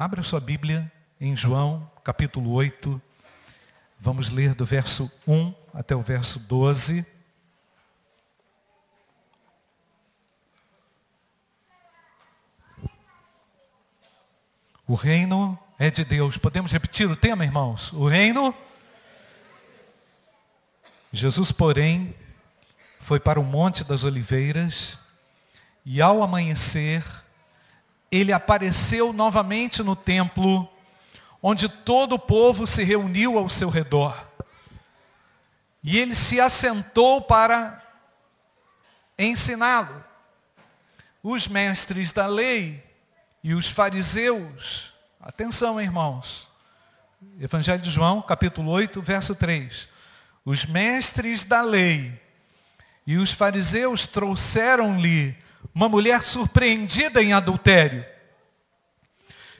Abra sua Bíblia em João, capítulo 8. Vamos ler do verso 1 até o verso 12. O reino é de Deus. Podemos repetir o tema, irmãos? O reino. Jesus, porém, foi para o Monte das Oliveiras e ao amanhecer, ele apareceu novamente no templo, onde todo o povo se reuniu ao seu redor. E ele se assentou para ensiná-lo. Os mestres da lei e os fariseus, atenção irmãos, Evangelho de João, capítulo 8, verso 3. Os mestres da lei e os fariseus trouxeram-lhe uma mulher surpreendida em adultério.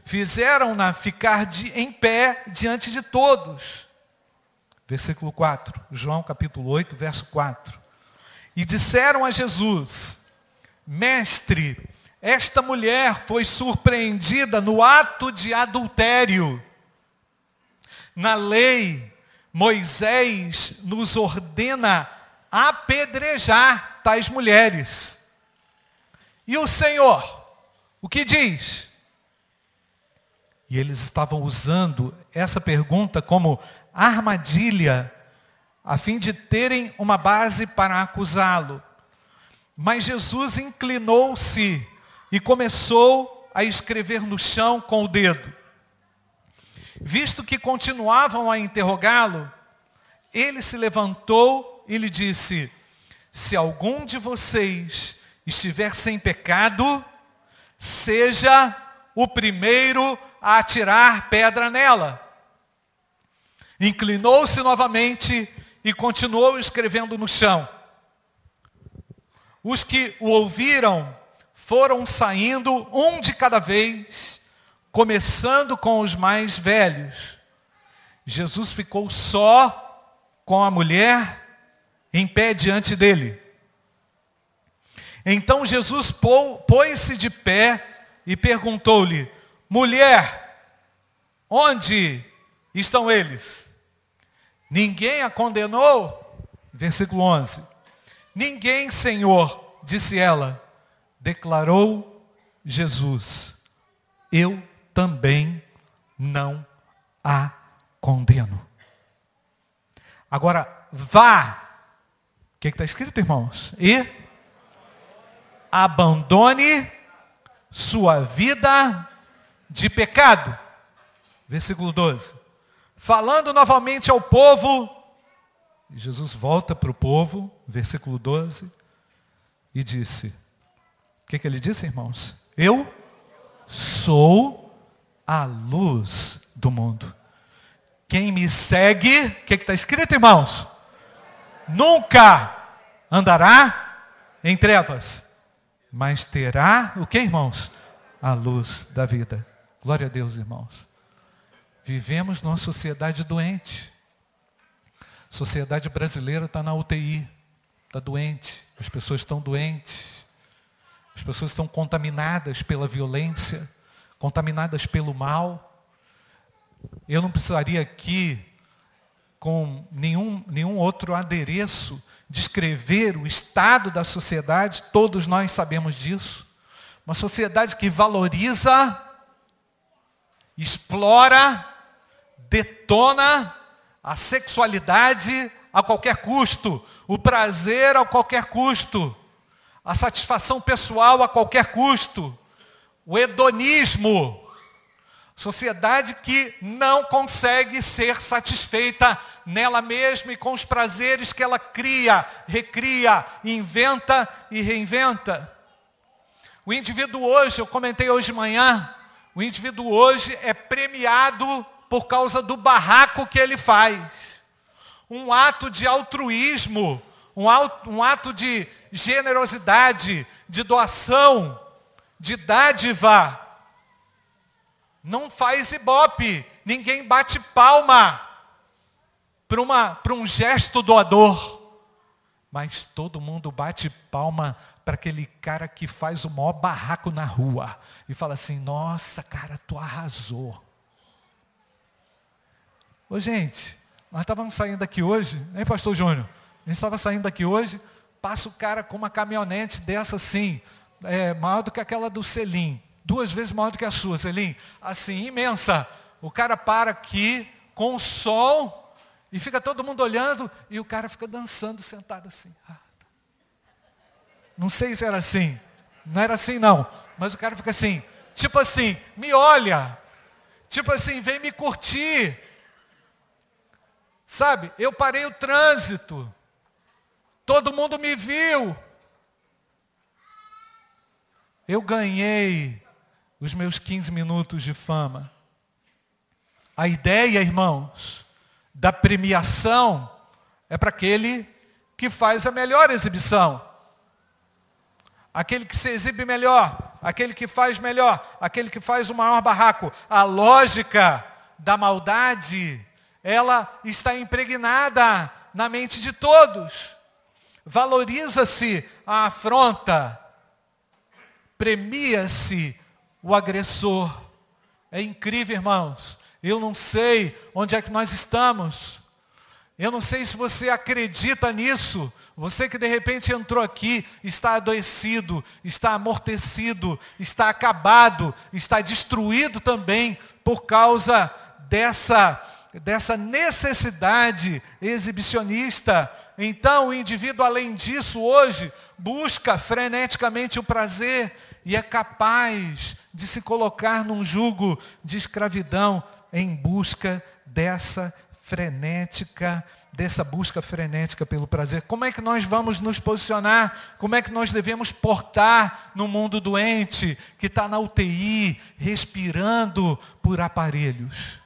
Fizeram-na ficar de, em pé diante de todos. Versículo 4, João capítulo 8, verso 4. E disseram a Jesus, Mestre, esta mulher foi surpreendida no ato de adultério. Na lei, Moisés nos ordena apedrejar tais mulheres. E o Senhor, o que diz? E eles estavam usando essa pergunta como armadilha, a fim de terem uma base para acusá-lo. Mas Jesus inclinou-se e começou a escrever no chão com o dedo. Visto que continuavam a interrogá-lo, ele se levantou e lhe disse: Se algum de vocês estiver sem pecado, seja o primeiro a atirar pedra nela. Inclinou-se novamente e continuou escrevendo no chão. Os que o ouviram foram saindo um de cada vez, começando com os mais velhos. Jesus ficou só com a mulher em pé diante dele. Então Jesus pôs-se de pé e perguntou-lhe: Mulher, onde estão eles? Ninguém a condenou? Versículo 11. Ninguém, Senhor, disse ela. Declarou Jesus: Eu também não a condeno. Agora, vá. O que está escrito, irmãos? E abandone sua vida de pecado. Versículo 12. Falando novamente ao povo, Jesus volta para o povo, versículo 12, e disse: O que, que ele disse, irmãos? Eu sou a luz do mundo. Quem me segue, o que está escrito, irmãos? Nunca andará em trevas mas terá o que, irmãos? A luz da vida. Glória a Deus, irmãos. Vivemos numa sociedade doente. Sociedade brasileira está na UTI, está doente, as pessoas estão doentes, as pessoas estão contaminadas pela violência, contaminadas pelo mal. Eu não precisaria aqui, com nenhum, nenhum outro adereço, descrever o estado da sociedade, todos nós sabemos disso. Uma sociedade que valoriza, explora, detona a sexualidade a qualquer custo, o prazer a qualquer custo, a satisfação pessoal a qualquer custo, o hedonismo, Sociedade que não consegue ser satisfeita nela mesma e com os prazeres que ela cria, recria, inventa e reinventa. O indivíduo hoje, eu comentei hoje de manhã, o indivíduo hoje é premiado por causa do barraco que ele faz. Um ato de altruísmo, um ato de generosidade, de doação, de dádiva não faz ibope, ninguém bate palma para um gesto doador. Mas todo mundo bate palma para aquele cara que faz o maior barraco na rua e fala assim: Nossa, cara, tu arrasou. Ô gente, nós estávamos saindo daqui hoje, hein, Pastor Júnior? A gente estava saindo daqui hoje, passa o cara com uma caminhonete dessa assim, é, maior do que aquela do Selim, duas vezes maior do que a sua, Selim, assim, imensa. O cara para aqui com o sol e fica todo mundo olhando e o cara fica dançando sentado assim. Ah, tá. Não sei se era assim, não era assim não, mas o cara fica assim, tipo assim, me olha, tipo assim, vem me curtir. Sabe, eu parei o trânsito, todo mundo me viu. Eu ganhei os meus 15 minutos de fama. A ideia, irmãos, da premiação é para aquele que faz a melhor exibição. Aquele que se exibe melhor, aquele que faz melhor, aquele que faz o maior barraco. A lógica da maldade ela está impregnada na mente de todos. Valoriza-se a afronta, premia-se o agressor. É incrível, irmãos. Eu não sei onde é que nós estamos. Eu não sei se você acredita nisso. Você que de repente entrou aqui, está adoecido, está amortecido, está acabado, está destruído também por causa dessa dessa necessidade exibicionista. Então, o indivíduo, além disso, hoje, busca freneticamente o prazer e é capaz de se colocar num jugo de escravidão em busca dessa frenética, dessa busca frenética pelo prazer. Como é que nós vamos nos posicionar? Como é que nós devemos portar no mundo doente que está na UTI, respirando por aparelhos?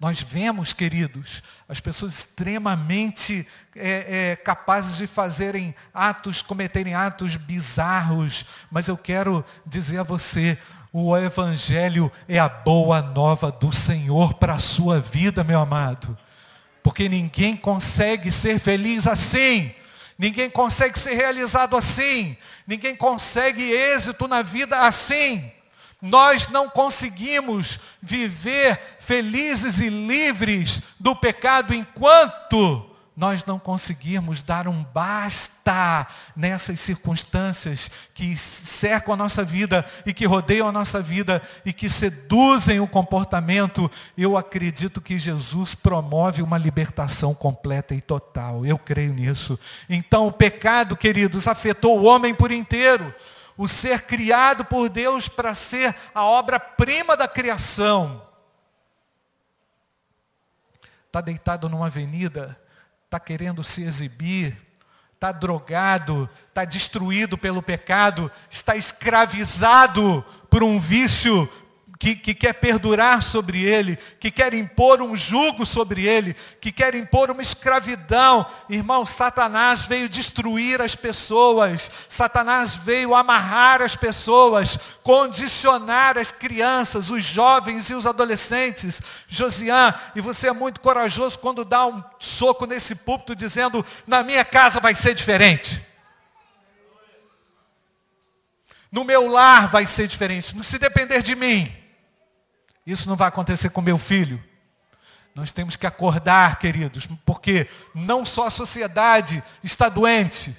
Nós vemos, queridos, as pessoas extremamente é, é, capazes de fazerem atos, cometerem atos bizarros, mas eu quero dizer a você, o Evangelho é a boa nova do Senhor para a sua vida, meu amado. Porque ninguém consegue ser feliz assim. Ninguém consegue ser realizado assim. Ninguém consegue êxito na vida assim. Nós não conseguimos viver felizes e livres do pecado enquanto nós não conseguirmos dar um basta nessas circunstâncias que cercam a nossa vida e que rodeiam a nossa vida e que seduzem o comportamento, eu acredito que Jesus promove uma libertação completa e total. Eu creio nisso. Então o pecado, queridos, afetou o homem por inteiro o ser criado por Deus para ser a obra-prima da criação. Está deitado numa avenida, está querendo se exibir, está drogado, está destruído pelo pecado, está escravizado por um vício que, que, quer perdurar sobre ele, que quer impor um jugo sobre ele, que quer impor uma escravidão. Irmão, Satanás veio destruir as pessoas, Satanás veio amarrar as pessoas, condicionar as crianças, os jovens e os adolescentes. Josian, e você é muito corajoso quando dá um soco nesse púlpito dizendo: na minha casa vai ser diferente. No meu lar vai ser diferente. Se depender de mim, isso não vai acontecer com meu filho. Nós temos que acordar, queridos, porque não só a sociedade está doente,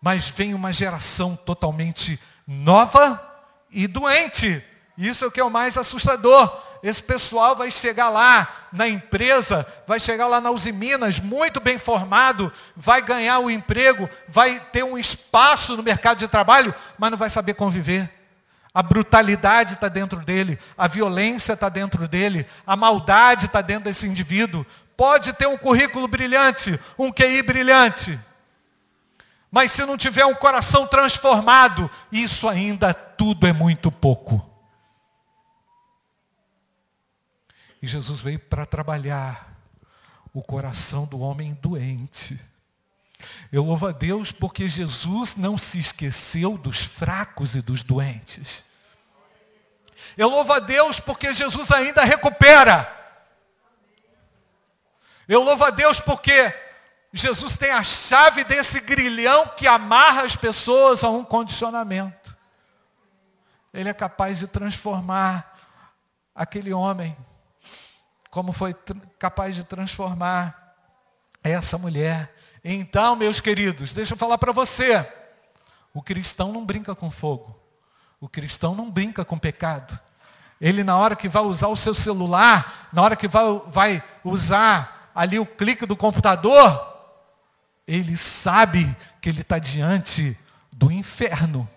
mas vem uma geração totalmente nova e doente. Isso é o que é o mais assustador. Esse pessoal vai chegar lá na empresa, vai chegar lá na Usiminas, muito bem formado, vai ganhar o emprego, vai ter um espaço no mercado de trabalho, mas não vai saber conviver. A brutalidade está dentro dele, a violência está dentro dele, a maldade está dentro desse indivíduo. Pode ter um currículo brilhante, um QI brilhante, mas se não tiver um coração transformado, isso ainda tudo é muito pouco. E Jesus veio para trabalhar o coração do homem doente. Eu louvo a Deus porque Jesus não se esqueceu dos fracos e dos doentes. Eu louvo a Deus porque Jesus ainda recupera. Eu louvo a Deus porque Jesus tem a chave desse grilhão que amarra as pessoas a um condicionamento. Ele é capaz de transformar aquele homem, como foi capaz de transformar essa mulher. Então, meus queridos, deixa eu falar para você. O cristão não brinca com fogo. O cristão não brinca com pecado. Ele, na hora que vai usar o seu celular, na hora que vai, vai usar ali o clique do computador, ele sabe que ele está diante do inferno.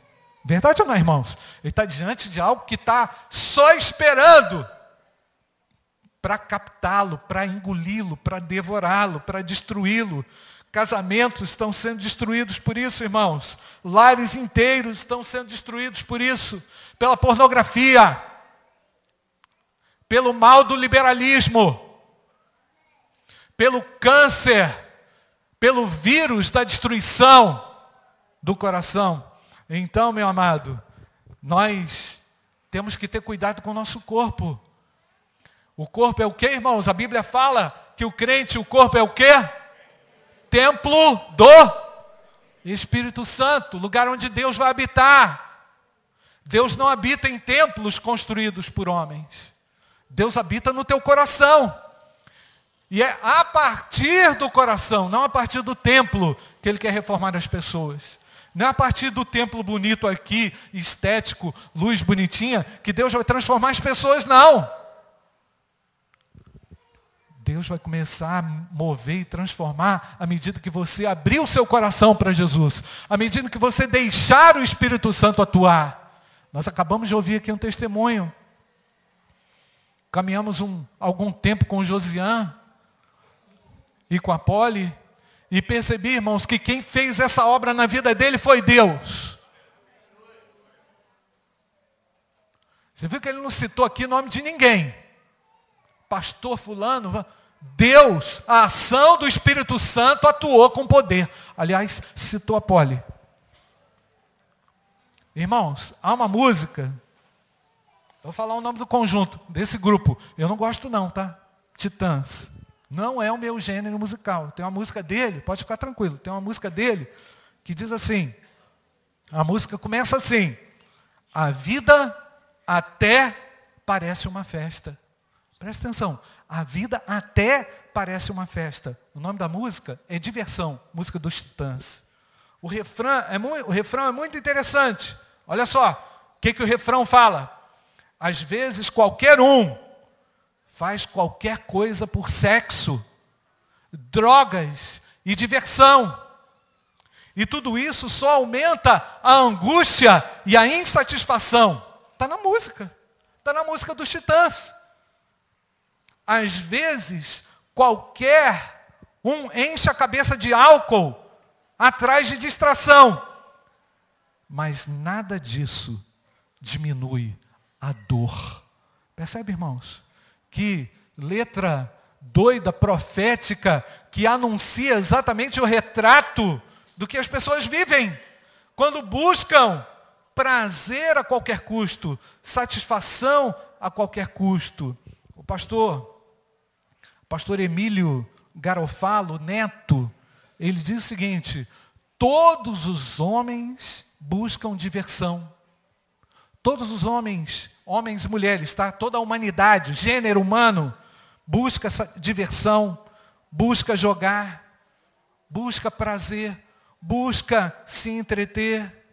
Verdade ou não, irmãos? Ele está diante de algo que está só esperando para captá-lo, para engoli-lo, para devorá-lo, para destruí-lo. Casamentos estão sendo destruídos por isso, irmãos. Lares inteiros estão sendo destruídos por isso. Pela pornografia. Pelo mal do liberalismo. Pelo câncer. Pelo vírus da destruição do coração. Então, meu amado, nós temos que ter cuidado com o nosso corpo. O corpo é o que, irmãos? A Bíblia fala que o crente, o corpo é o que? Templo do Espírito Santo, lugar onde Deus vai habitar. Deus não habita em templos construídos por homens. Deus habita no teu coração. E é a partir do coração, não a partir do templo, que Ele quer reformar as pessoas. Não é a partir do templo bonito aqui, estético, luz bonitinha, que Deus vai transformar as pessoas, não. Deus vai começar a mover e transformar à medida que você abrir o seu coração para Jesus, à medida que você deixar o Espírito Santo atuar. Nós acabamos de ouvir aqui um testemunho. Caminhamos um, algum tempo com Josian e com a Poli. E percebi, irmãos, que quem fez essa obra na vida dele foi Deus. Você viu que ele não citou aqui o nome de ninguém. Pastor fulano, Deus, a ação do Espírito Santo atuou com poder. Aliás, citou a Poli. Irmãos, há uma música. Vou falar o nome do conjunto, desse grupo. Eu não gosto não, tá? Titãs. Não é o meu gênero musical. Tem uma música dele, pode ficar tranquilo, tem uma música dele que diz assim, a música começa assim, a vida até parece uma festa. Presta atenção, a vida até parece uma festa. O nome da música é Diversão, música dos Titãs. O refrão é muito, o refrão é muito interessante. Olha só, o que, que o refrão fala? Às vezes qualquer um faz qualquer coisa por sexo, drogas e diversão. E tudo isso só aumenta a angústia e a insatisfação. Está na música. Está na música dos titãs. Às vezes, qualquer um enche a cabeça de álcool atrás de distração. Mas nada disso diminui a dor. Percebe, irmãos? Que letra doida, profética, que anuncia exatamente o retrato do que as pessoas vivem. Quando buscam prazer a qualquer custo, satisfação a qualquer custo. O pastor, pastor Emílio Garofalo, neto, ele diz o seguinte: todos os homens buscam diversão. Todos os homens homens e mulheres, tá? Toda a humanidade, gênero humano, busca diversão, busca jogar, busca prazer, busca se entreter.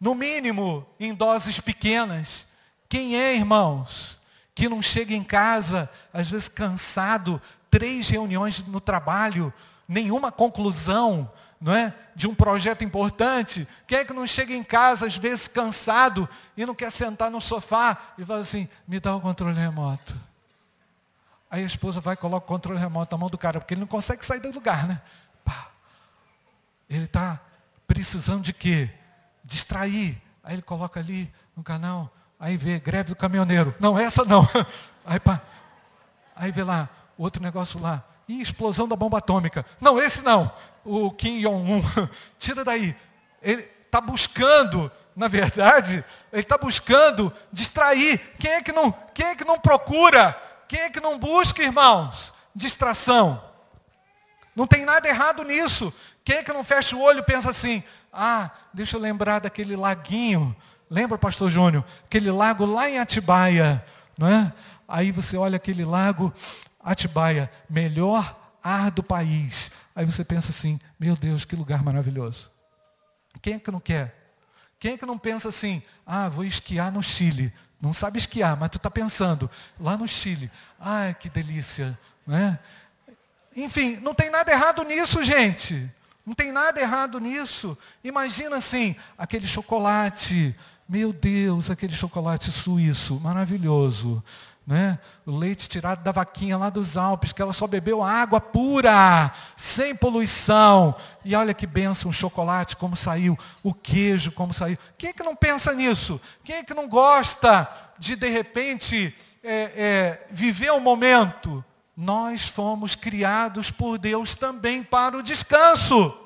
No mínimo, em doses pequenas. Quem é, irmãos, que não chega em casa, às vezes cansado, três reuniões no trabalho, nenhuma conclusão, não é? de um projeto importante, quem é que não chega em casa, às vezes cansado, e não quer sentar no sofá e fala assim, me dá o controle remoto. Aí a esposa vai e coloca o controle remoto na mão do cara, porque ele não consegue sair do lugar, né? Pá. Ele está precisando de quê? Distrair. Aí ele coloca ali no canal, aí vê, greve do caminhoneiro. Não, essa não. Aí, pá. aí vê lá, outro negócio lá. Ih, explosão da bomba atômica. Não, esse não o Kim Jong-un. Tira daí. Ele está buscando, na verdade, ele está buscando distrair. Quem é, que não, quem é que não procura? Quem é que não busca, irmãos? Distração. Não tem nada errado nisso. Quem é que não fecha o olho e pensa assim, ah, deixa eu lembrar daquele laguinho. Lembra, pastor Júnior? Aquele lago lá em Atibaia, não é? Aí você olha aquele lago, Atibaia, melhor ar do país. Aí você pensa assim, meu Deus, que lugar maravilhoso. Quem é que não quer? Quem é que não pensa assim, ah, vou esquiar no Chile. Não sabe esquiar, mas tu está pensando, lá no Chile, ai, que delícia. Né? Enfim, não tem nada errado nisso, gente. Não tem nada errado nisso. Imagina assim, aquele chocolate, meu Deus, aquele chocolate suíço, maravilhoso né? O leite tirado da vaquinha lá dos Alpes, que ela só bebeu água pura, sem poluição. E olha que benção, o chocolate como saiu, o queijo como saiu. Quem é que não pensa nisso? Quem é que não gosta de, de repente, é, é, viver o um momento? Nós fomos criados por Deus também para o descanso.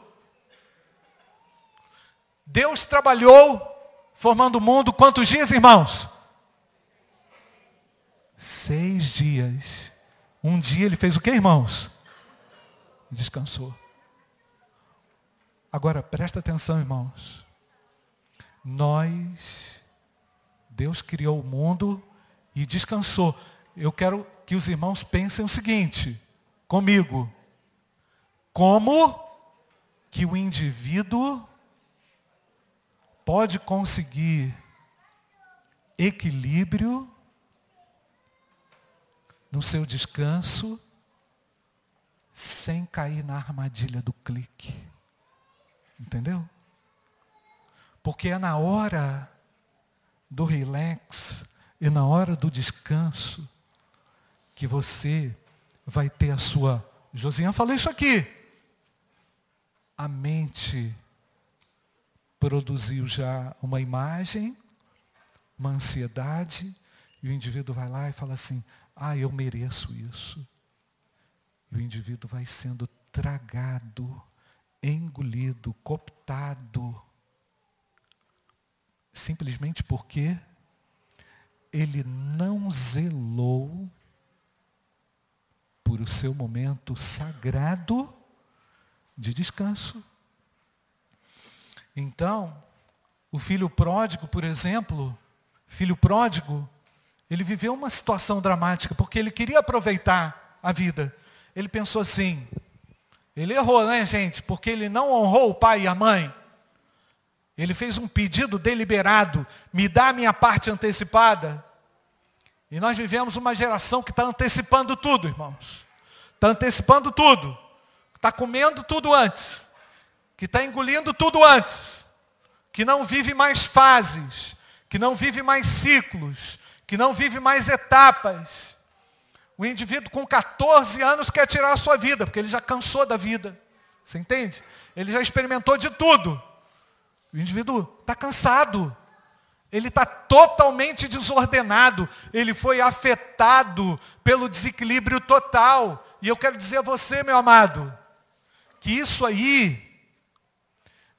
Deus trabalhou formando o mundo quantos dias, irmãos? Seis dias. Um dia ele fez o que, irmãos? Descansou. Agora, presta atenção, irmãos. Nós, Deus criou o mundo e descansou. Eu quero que os irmãos pensem o seguinte, comigo. Como que o indivíduo pode conseguir equilíbrio no seu descanso, sem cair na armadilha do clique. Entendeu? Porque é na hora do relax e na hora do descanso que você vai ter a sua. Josiane falou isso aqui. A mente produziu já uma imagem, uma ansiedade, e o indivíduo vai lá e fala assim: ah, eu mereço isso. E o indivíduo vai sendo tragado, engolido, cooptado, simplesmente porque ele não zelou por o seu momento sagrado de descanso. Então, o filho pródigo, por exemplo, filho pródigo, ele viveu uma situação dramática, porque ele queria aproveitar a vida. Ele pensou assim, ele errou, né, gente? Porque ele não honrou o pai e a mãe. Ele fez um pedido deliberado, me dá a minha parte antecipada. E nós vivemos uma geração que está antecipando tudo, irmãos. Está antecipando tudo. Está comendo tudo antes. Que está engolindo tudo antes. Que não vive mais fases. Que não vive mais ciclos que não vive mais etapas. O indivíduo com 14 anos quer tirar a sua vida, porque ele já cansou da vida. Você entende? Ele já experimentou de tudo. O indivíduo está cansado. Ele está totalmente desordenado. Ele foi afetado pelo desequilíbrio total. E eu quero dizer a você, meu amado, que isso aí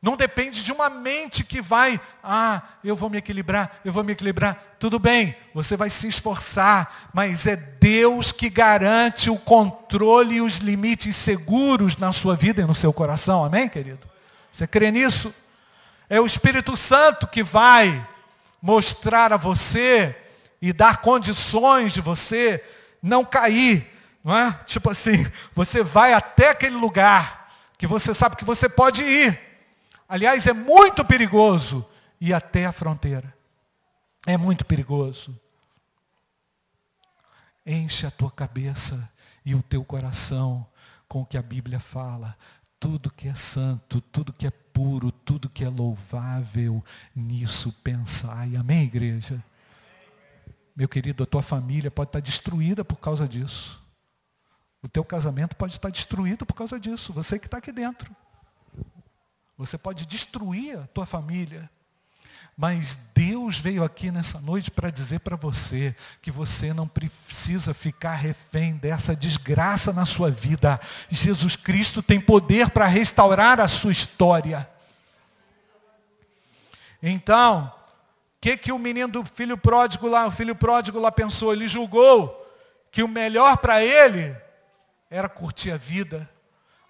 não depende de uma mente que vai, ah, eu vou me equilibrar, eu vou me equilibrar. Tudo bem, você vai se esforçar, mas é Deus que garante o controle e os limites seguros na sua vida e no seu coração. Amém, querido? Você crê nisso? É o Espírito Santo que vai mostrar a você e dar condições de você não cair, não é? Tipo assim, você vai até aquele lugar que você sabe que você pode ir Aliás, é muito perigoso ir até a fronteira. É muito perigoso. Enche a tua cabeça e o teu coração com o que a Bíblia fala. Tudo que é santo, tudo que é puro, tudo que é louvável, nisso pensai. Amém, igreja? Meu querido, a tua família pode estar destruída por causa disso. O teu casamento pode estar destruído por causa disso. Você que está aqui dentro. Você pode destruir a tua família. Mas Deus veio aqui nessa noite para dizer para você que você não precisa ficar refém dessa desgraça na sua vida. Jesus Cristo tem poder para restaurar a sua história. Então, o que, que o menino do filho pródigo lá, o filho pródigo lá pensou? Ele julgou que o melhor para ele era curtir a vida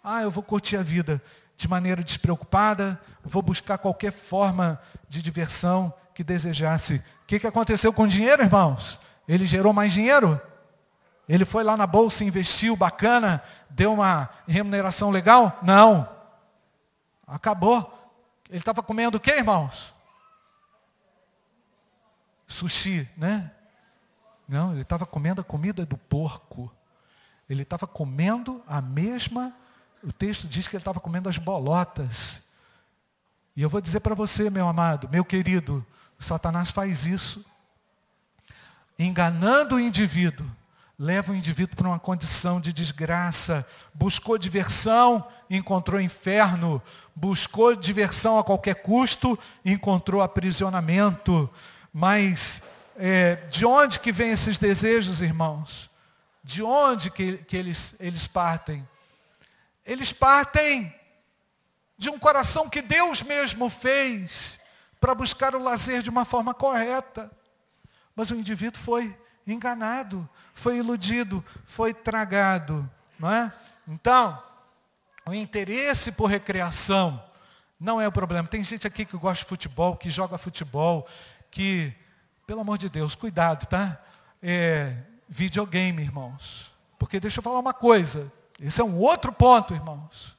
Ah, eu vou curtir a vida de maneira despreocupada, vou buscar qualquer forma de diversão que desejasse. O que, que aconteceu com o dinheiro, irmãos? Ele gerou mais dinheiro? Ele foi lá na bolsa, investiu, bacana, deu uma remuneração legal? Não. Acabou. Ele estava comendo o que, irmãos? Sushi, né? Não, ele estava comendo a comida do porco. Ele estava comendo a mesma, o texto diz que ele estava comendo as bolotas. E eu vou dizer para você, meu amado, meu querido, Satanás faz isso. Enganando o indivíduo, leva o indivíduo para uma condição de desgraça. Buscou diversão, encontrou inferno. Buscou diversão a qualquer custo, encontrou aprisionamento. Mas é, de onde que vêm esses desejos, irmãos? De onde que, que eles, eles partem? Eles partem de um coração que Deus mesmo fez para buscar o lazer de uma forma correta. Mas o indivíduo foi enganado, foi iludido, foi tragado. Não é? Então, o interesse por recreação não é o problema. Tem gente aqui que gosta de futebol, que joga futebol, que, pelo amor de Deus, cuidado, tá? É, videogame, irmãos. Porque deixa eu falar uma coisa. Esse é um outro ponto, irmãos.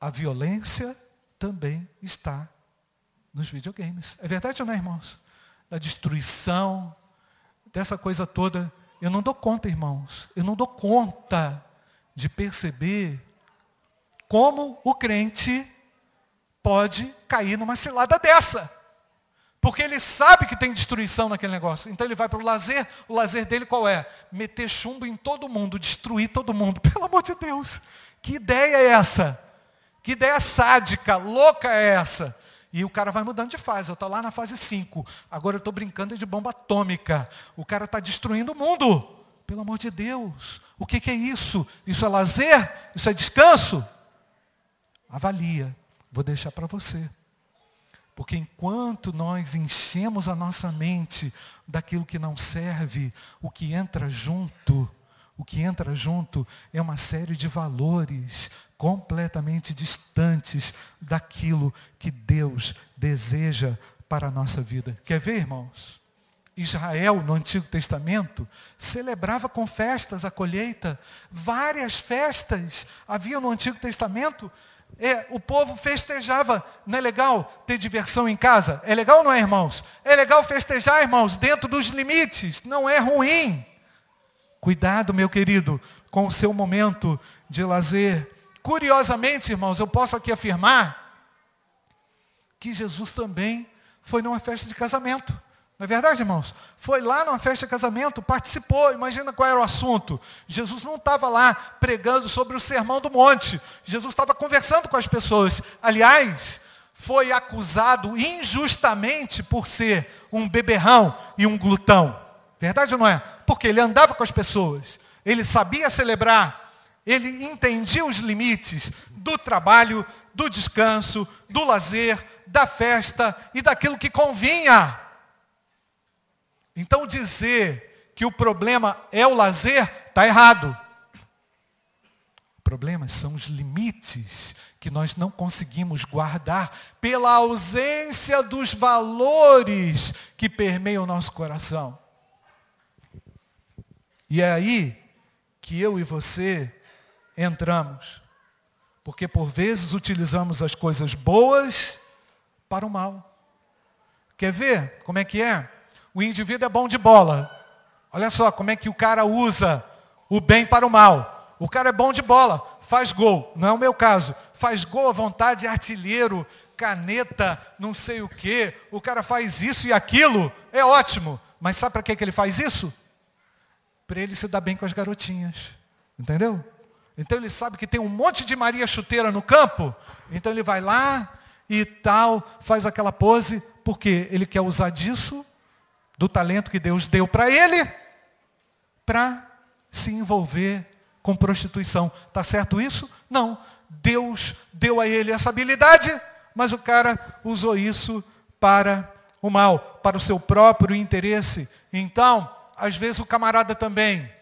A violência também está nos videogames. É verdade ou não, irmãos? Da destruição, dessa coisa toda. Eu não dou conta, irmãos. Eu não dou conta de perceber como o crente pode cair numa cilada dessa. Porque ele sabe que tem destruição naquele negócio. Então ele vai para o lazer. O lazer dele qual é? Meter chumbo em todo mundo, destruir todo mundo. Pelo amor de Deus. Que ideia é essa? Que ideia sádica, louca é essa? E o cara vai mudando de fase. Eu estou lá na fase 5. Agora eu estou brincando de bomba atômica. O cara está destruindo o mundo. Pelo amor de Deus. O que, que é isso? Isso é lazer? Isso é descanso? Avalia. Vou deixar para você. Porque enquanto nós enchemos a nossa mente daquilo que não serve, o que entra junto, o que entra junto é uma série de valores completamente distantes daquilo que Deus deseja para a nossa vida. Quer ver, irmãos? Israel, no Antigo Testamento, celebrava com festas a colheita. Várias festas havia no Antigo Testamento é, o povo festejava. Não é legal ter diversão em casa? É legal não é, irmãos? É legal festejar, irmãos, dentro dos limites. Não é ruim. Cuidado, meu querido, com o seu momento de lazer. Curiosamente, irmãos, eu posso aqui afirmar que Jesus também foi numa festa de casamento. Não é verdade, irmãos? Foi lá numa festa de casamento, participou. Imagina qual era o assunto. Jesus não estava lá pregando sobre o sermão do monte. Jesus estava conversando com as pessoas. Aliás, foi acusado injustamente por ser um beberrão e um glutão. Verdade ou não é? Porque ele andava com as pessoas. Ele sabia celebrar. Ele entendia os limites do trabalho, do descanso, do lazer, da festa e daquilo que convinha então dizer que o problema é o lazer está errado. O problema são os limites que nós não conseguimos guardar pela ausência dos valores que permeiam o nosso coração. E é aí que eu e você entramos. Porque por vezes utilizamos as coisas boas para o mal. Quer ver como é que é? O indivíduo é bom de bola. Olha só como é que o cara usa o bem para o mal. O cara é bom de bola, faz gol. Não é o meu caso. Faz gol à vontade, artilheiro, caneta, não sei o quê. O cara faz isso e aquilo. É ótimo. Mas sabe para que, que ele faz isso? Para ele se dar bem com as garotinhas. Entendeu? Então ele sabe que tem um monte de Maria chuteira no campo. Então ele vai lá e tal, faz aquela pose, porque ele quer usar disso do talento que Deus deu para ele, para se envolver com prostituição. Está certo isso? Não. Deus deu a ele essa habilidade, mas o cara usou isso para o mal, para o seu próprio interesse. Então, às vezes o camarada também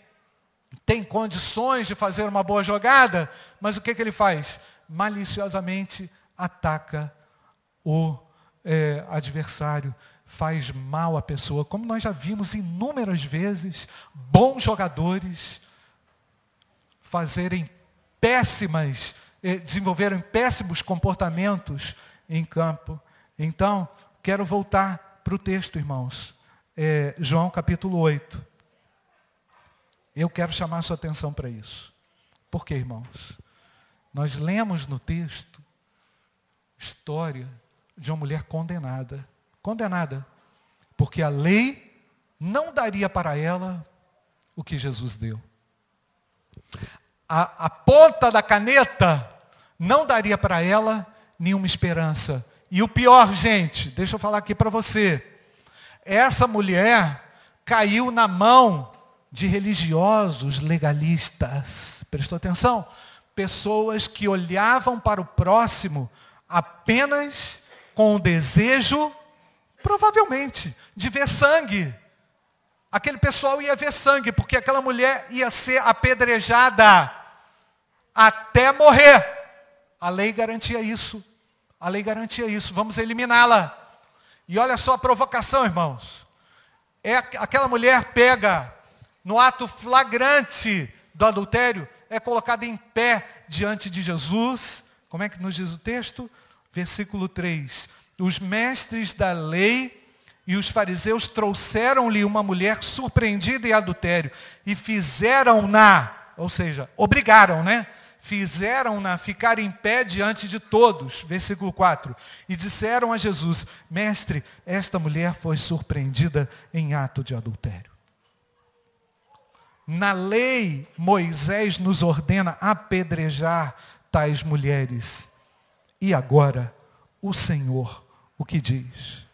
tem condições de fazer uma boa jogada, mas o que, que ele faz? Maliciosamente ataca o é, adversário, faz mal à pessoa, como nós já vimos inúmeras vezes, bons jogadores fazerem péssimas, eh, desenvolverem péssimos comportamentos em campo. Então, quero voltar para o texto, irmãos. É, João capítulo 8. Eu quero chamar a sua atenção para isso. Por quê, irmãos? Nós lemos no texto história de uma mulher condenada. Condenada. Porque a lei não daria para ela o que Jesus deu. A, a ponta da caneta não daria para ela nenhuma esperança. E o pior, gente, deixa eu falar aqui para você. Essa mulher caiu na mão de religiosos legalistas. Prestou atenção? Pessoas que olhavam para o próximo apenas com o desejo, provavelmente, de ver sangue. Aquele pessoal ia ver sangue, porque aquela mulher ia ser apedrejada até morrer. A lei garantia isso. A lei garantia isso. Vamos eliminá-la. E olha só a provocação, irmãos. É aquela mulher pega no ato flagrante do adultério, é colocada em pé diante de Jesus. Como é que nos diz o texto? Versículo 3. Os mestres da lei e os fariseus trouxeram-lhe uma mulher surpreendida em adultério e fizeram-na, ou seja, obrigaram, né? Fizeram-na ficar em pé diante de todos. Versículo 4. E disseram a Jesus: Mestre, esta mulher foi surpreendida em ato de adultério. Na lei, Moisés nos ordena apedrejar tais mulheres. E agora, o Senhor, o que diz?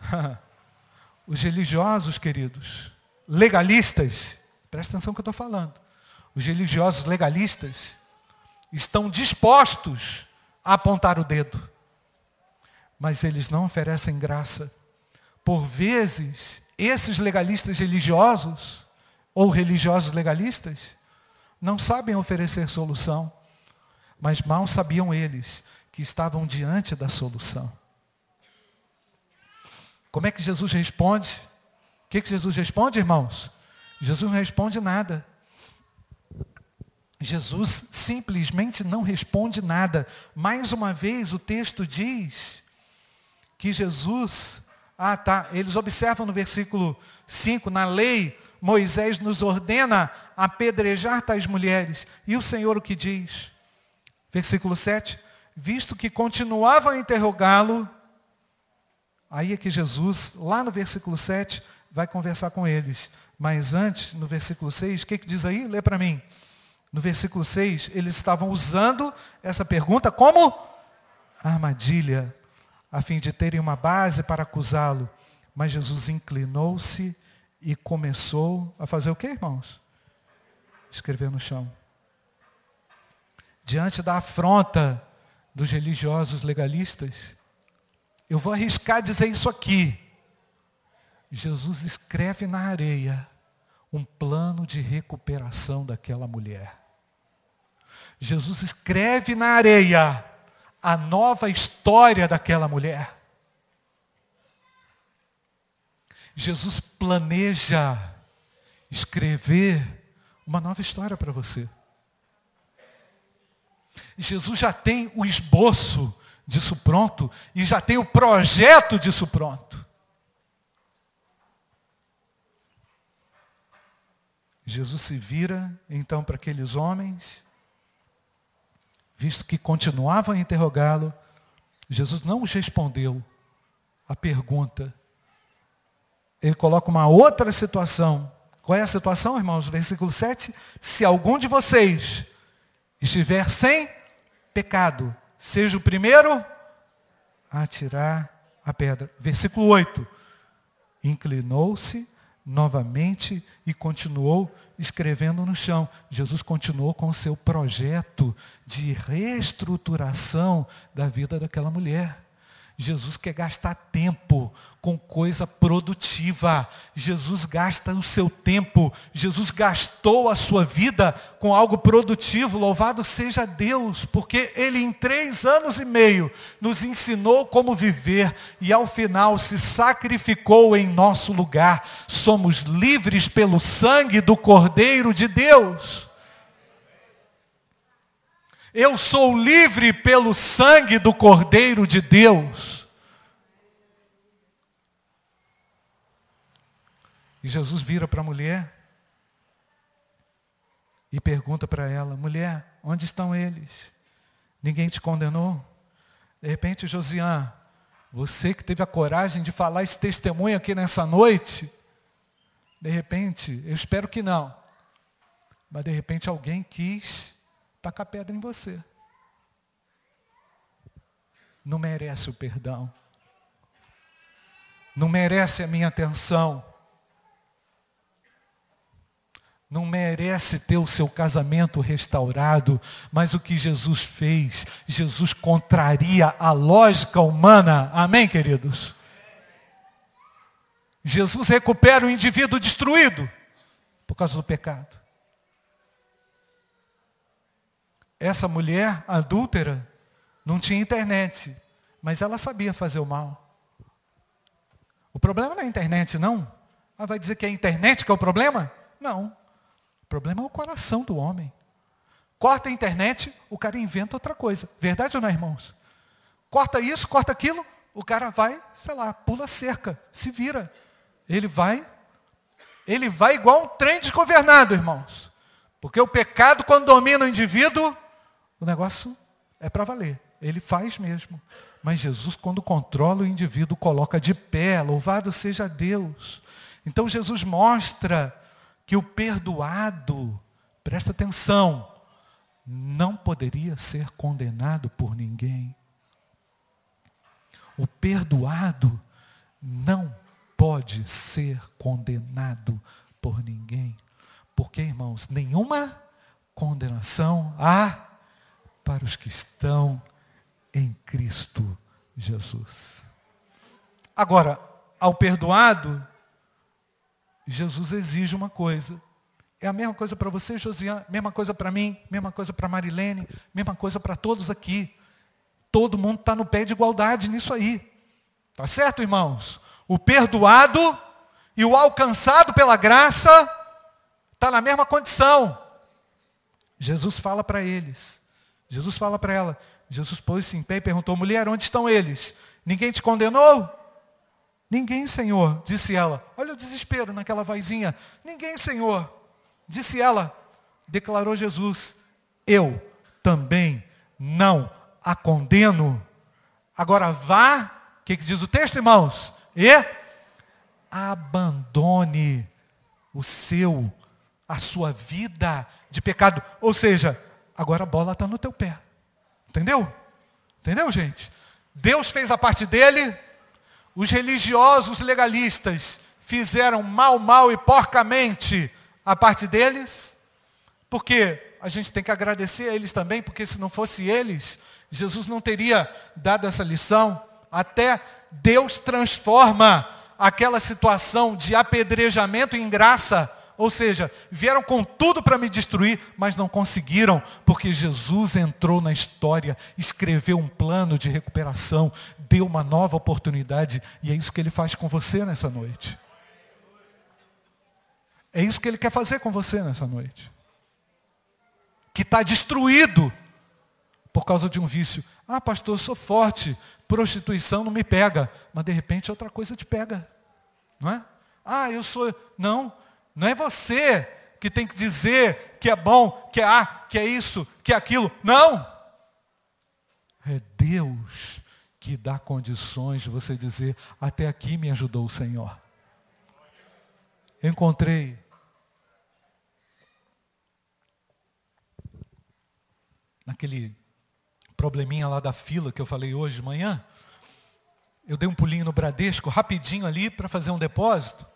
Os religiosos, queridos, legalistas, presta atenção no que eu estou falando. Os religiosos legalistas estão dispostos a apontar o dedo, mas eles não oferecem graça. Por vezes, esses legalistas religiosos, ou religiosos legalistas, não sabem oferecer solução, mas mal sabiam eles que estavam diante da solução. Como é que Jesus responde? O que, que Jesus responde, irmãos? Jesus não responde nada. Jesus simplesmente não responde nada. Mais uma vez o texto diz que Jesus, ah tá, eles observam no versículo 5, na lei, Moisés nos ordena apedrejar tais mulheres. E o Senhor o que diz? Versículo 7, visto que continuavam a interrogá-lo, Aí é que Jesus, lá no versículo 7, vai conversar com eles. Mas antes, no versículo 6, o que, que diz aí? Lê para mim. No versículo 6, eles estavam usando essa pergunta como armadilha, a fim de terem uma base para acusá-lo. Mas Jesus inclinou-se e começou a fazer o que, irmãos? Escrever no chão. Diante da afronta dos religiosos legalistas, eu vou arriscar dizer isso aqui. Jesus escreve na areia um plano de recuperação daquela mulher. Jesus escreve na areia a nova história daquela mulher. Jesus planeja escrever uma nova história para você. Jesus já tem o esboço disso pronto e já tem o projeto disso pronto. Jesus se vira então para aqueles homens, visto que continuavam a interrogá-lo, Jesus não os respondeu a pergunta. Ele coloca uma outra situação. Qual é a situação, irmãos? Versículo 7. Se algum de vocês estiver sem pecado, seja o primeiro a tirar a pedra. Versículo 8. Inclinou-se novamente e continuou escrevendo no chão. Jesus continuou com o seu projeto de reestruturação da vida daquela mulher. Jesus quer gastar tempo com coisa produtiva. Jesus gasta o seu tempo. Jesus gastou a sua vida com algo produtivo. Louvado seja Deus, porque Ele em três anos e meio nos ensinou como viver e ao final se sacrificou em nosso lugar. Somos livres pelo sangue do Cordeiro de Deus. Eu sou livre pelo sangue do Cordeiro de Deus. E Jesus vira para a mulher e pergunta para ela: mulher, onde estão eles? Ninguém te condenou? De repente, Josiane, você que teve a coragem de falar esse testemunho aqui nessa noite, de repente, eu espero que não, mas de repente alguém quis tacar pedra em você. Não merece o perdão. Não merece a minha atenção. Não merece ter o seu casamento restaurado, mas o que Jesus fez, Jesus contraria a lógica humana. Amém, queridos? Jesus recupera o indivíduo destruído por causa do pecado. Essa mulher adúltera não tinha internet, mas ela sabia fazer o mal. O problema não é a internet, não. Ah, vai dizer que é a internet que é o problema? Não. O problema é o coração do homem. Corta a internet, o cara inventa outra coisa. Verdade ou não, irmãos? Corta isso, corta aquilo, o cara vai, sei lá, pula cerca, se vira. Ele vai, ele vai igual um trem desgovernado, irmãos. Porque o pecado, quando domina o indivíduo, o negócio é para valer. Ele faz mesmo. Mas Jesus, quando controla o indivíduo, coloca de pé. Louvado seja Deus. Então Jesus mostra que o perdoado, presta atenção, não poderia ser condenado por ninguém. O perdoado não pode ser condenado por ninguém. Porque, irmãos, nenhuma condenação há para os que estão em Cristo Jesus. Agora, ao perdoado, Jesus exige uma coisa. É a mesma coisa para você, Josiane, mesma coisa para mim, mesma coisa para Marilene, mesma coisa para todos aqui. Todo mundo está no pé de igualdade nisso aí. Tá certo, irmãos? O perdoado e o alcançado pela graça está na mesma condição. Jesus fala para eles: Jesus fala para ela. Jesus pôs-se em pé e perguntou, mulher, onde estão eles? Ninguém te condenou? Ninguém, Senhor, disse ela. Olha o desespero naquela vozinha. Ninguém, Senhor, disse ela. Declarou Jesus, eu também não a condeno. Agora vá, o que, que diz o texto, irmãos? E abandone o seu, a sua vida de pecado. Ou seja, Agora a bola está no teu pé. Entendeu? Entendeu, gente? Deus fez a parte dele, os religiosos legalistas fizeram mal, mal e porcamente a parte deles, porque a gente tem que agradecer a eles também, porque se não fosse eles, Jesus não teria dado essa lição. Até Deus transforma aquela situação de apedrejamento em graça ou seja, vieram com tudo para me destruir, mas não conseguiram, porque Jesus entrou na história, escreveu um plano de recuperação, deu uma nova oportunidade, e é isso que ele faz com você nessa noite. É isso que ele quer fazer com você nessa noite. Que está destruído por causa de um vício. Ah, pastor, eu sou forte, prostituição não me pega, mas de repente outra coisa te pega, não é? Ah, eu sou. Não, não é você que tem que dizer que é bom, que é A, que é isso, que é aquilo. Não! É Deus que dá condições de você dizer, até aqui me ajudou o Senhor. encontrei naquele probleminha lá da fila que eu falei hoje de manhã, eu dei um pulinho no Bradesco rapidinho ali para fazer um depósito.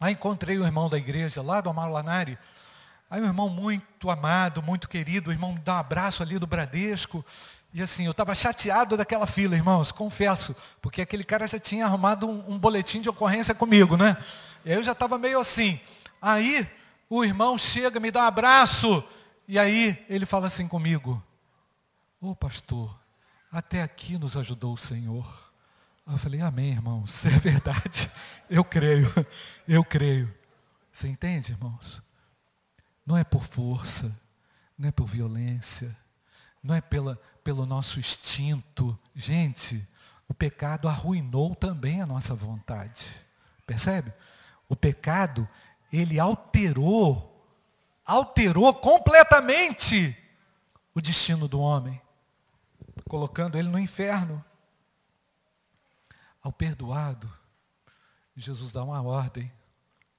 Aí encontrei o irmão da igreja lá do Amaro Lanari. Aí um irmão muito amado, muito querido, o irmão me dá um abraço ali do Bradesco. E assim, eu estava chateado daquela fila, irmãos, confesso, porque aquele cara já tinha arrumado um, um boletim de ocorrência comigo, né? E aí eu já estava meio assim. Aí o irmão chega, me dá um abraço, e aí ele fala assim comigo: Ô oh, pastor, até aqui nos ajudou o Senhor. Eu falei, amém, irmão, isso é verdade. Eu creio, eu creio. Você entende, irmãos? Não é por força, não é por violência, não é pela, pelo nosso instinto. Gente, o pecado arruinou também a nossa vontade. Percebe? O pecado, ele alterou, alterou completamente o destino do homem, colocando ele no inferno. Ao perdoado, Jesus dá uma ordem: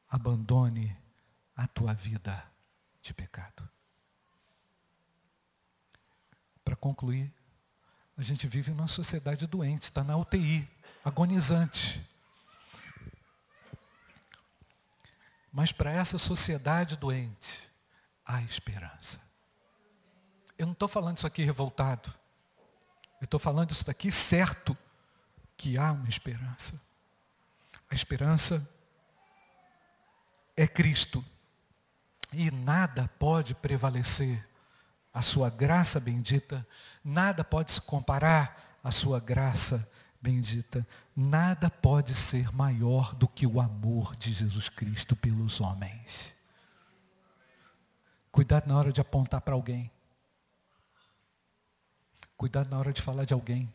abandone a tua vida de pecado. Para concluir, a gente vive numa sociedade doente, está na UTI, agonizante. Mas para essa sociedade doente, há esperança. Eu não estou falando isso aqui revoltado. Eu estou falando isso daqui certo que há uma esperança. A esperança é Cristo. E nada pode prevalecer a sua graça bendita, nada pode se comparar à sua graça bendita, nada pode ser maior do que o amor de Jesus Cristo pelos homens. Cuidado na hora de apontar para alguém. Cuidado na hora de falar de alguém.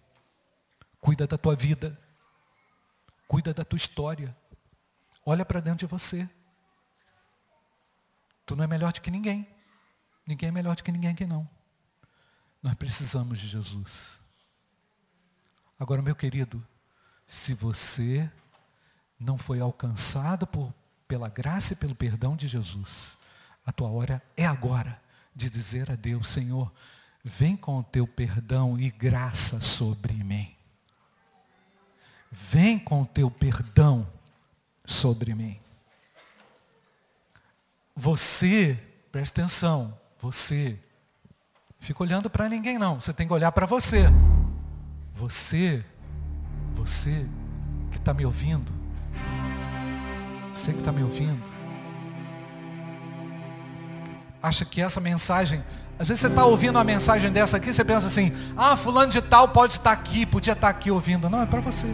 Cuida da tua vida. Cuida da tua história. Olha para dentro de você. Tu não é melhor do que ninguém. Ninguém é melhor do que ninguém aqui não. Nós precisamos de Jesus. Agora, meu querido, se você não foi alcançado por, pela graça e pelo perdão de Jesus, a tua hora é agora de dizer a Deus, Senhor, vem com o teu perdão e graça sobre mim. Vem com o teu perdão sobre mim. Você, presta atenção, você, fica olhando para ninguém não, você tem que olhar para você. Você, você que está me ouvindo, você que está me ouvindo, acha que essa mensagem, às vezes você está ouvindo uma mensagem dessa aqui, você pensa assim, ah, fulano de tal pode estar aqui, podia estar aqui ouvindo. Não, é para você.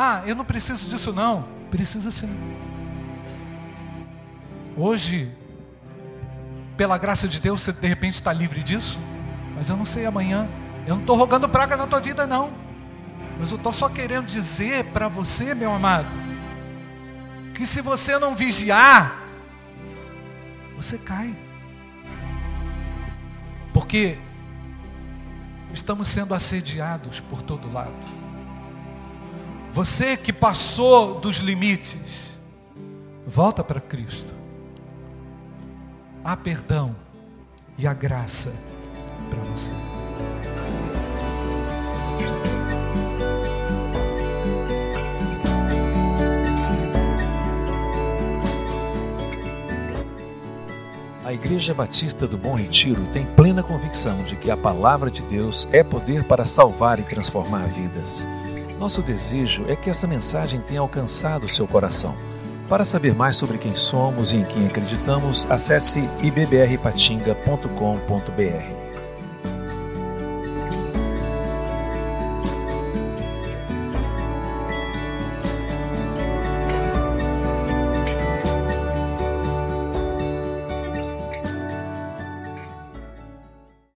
Ah, eu não preciso disso não. Precisa sim. Hoje, pela graça de Deus, você de repente está livre disso. Mas eu não sei amanhã. Eu não estou rogando praga na tua vida, não. Mas eu estou só querendo dizer para você, meu amado, que se você não vigiar, você cai. Porque estamos sendo assediados por todo lado. Você que passou dos limites, volta para Cristo. Há perdão e a graça para você. A Igreja Batista do Bom Retiro tem plena convicção de que a palavra de Deus é poder para salvar e transformar vidas. Nosso desejo é que essa mensagem tenha alcançado seu coração. Para saber mais sobre quem somos e em quem acreditamos, acesse ibbrpatinga.com.br.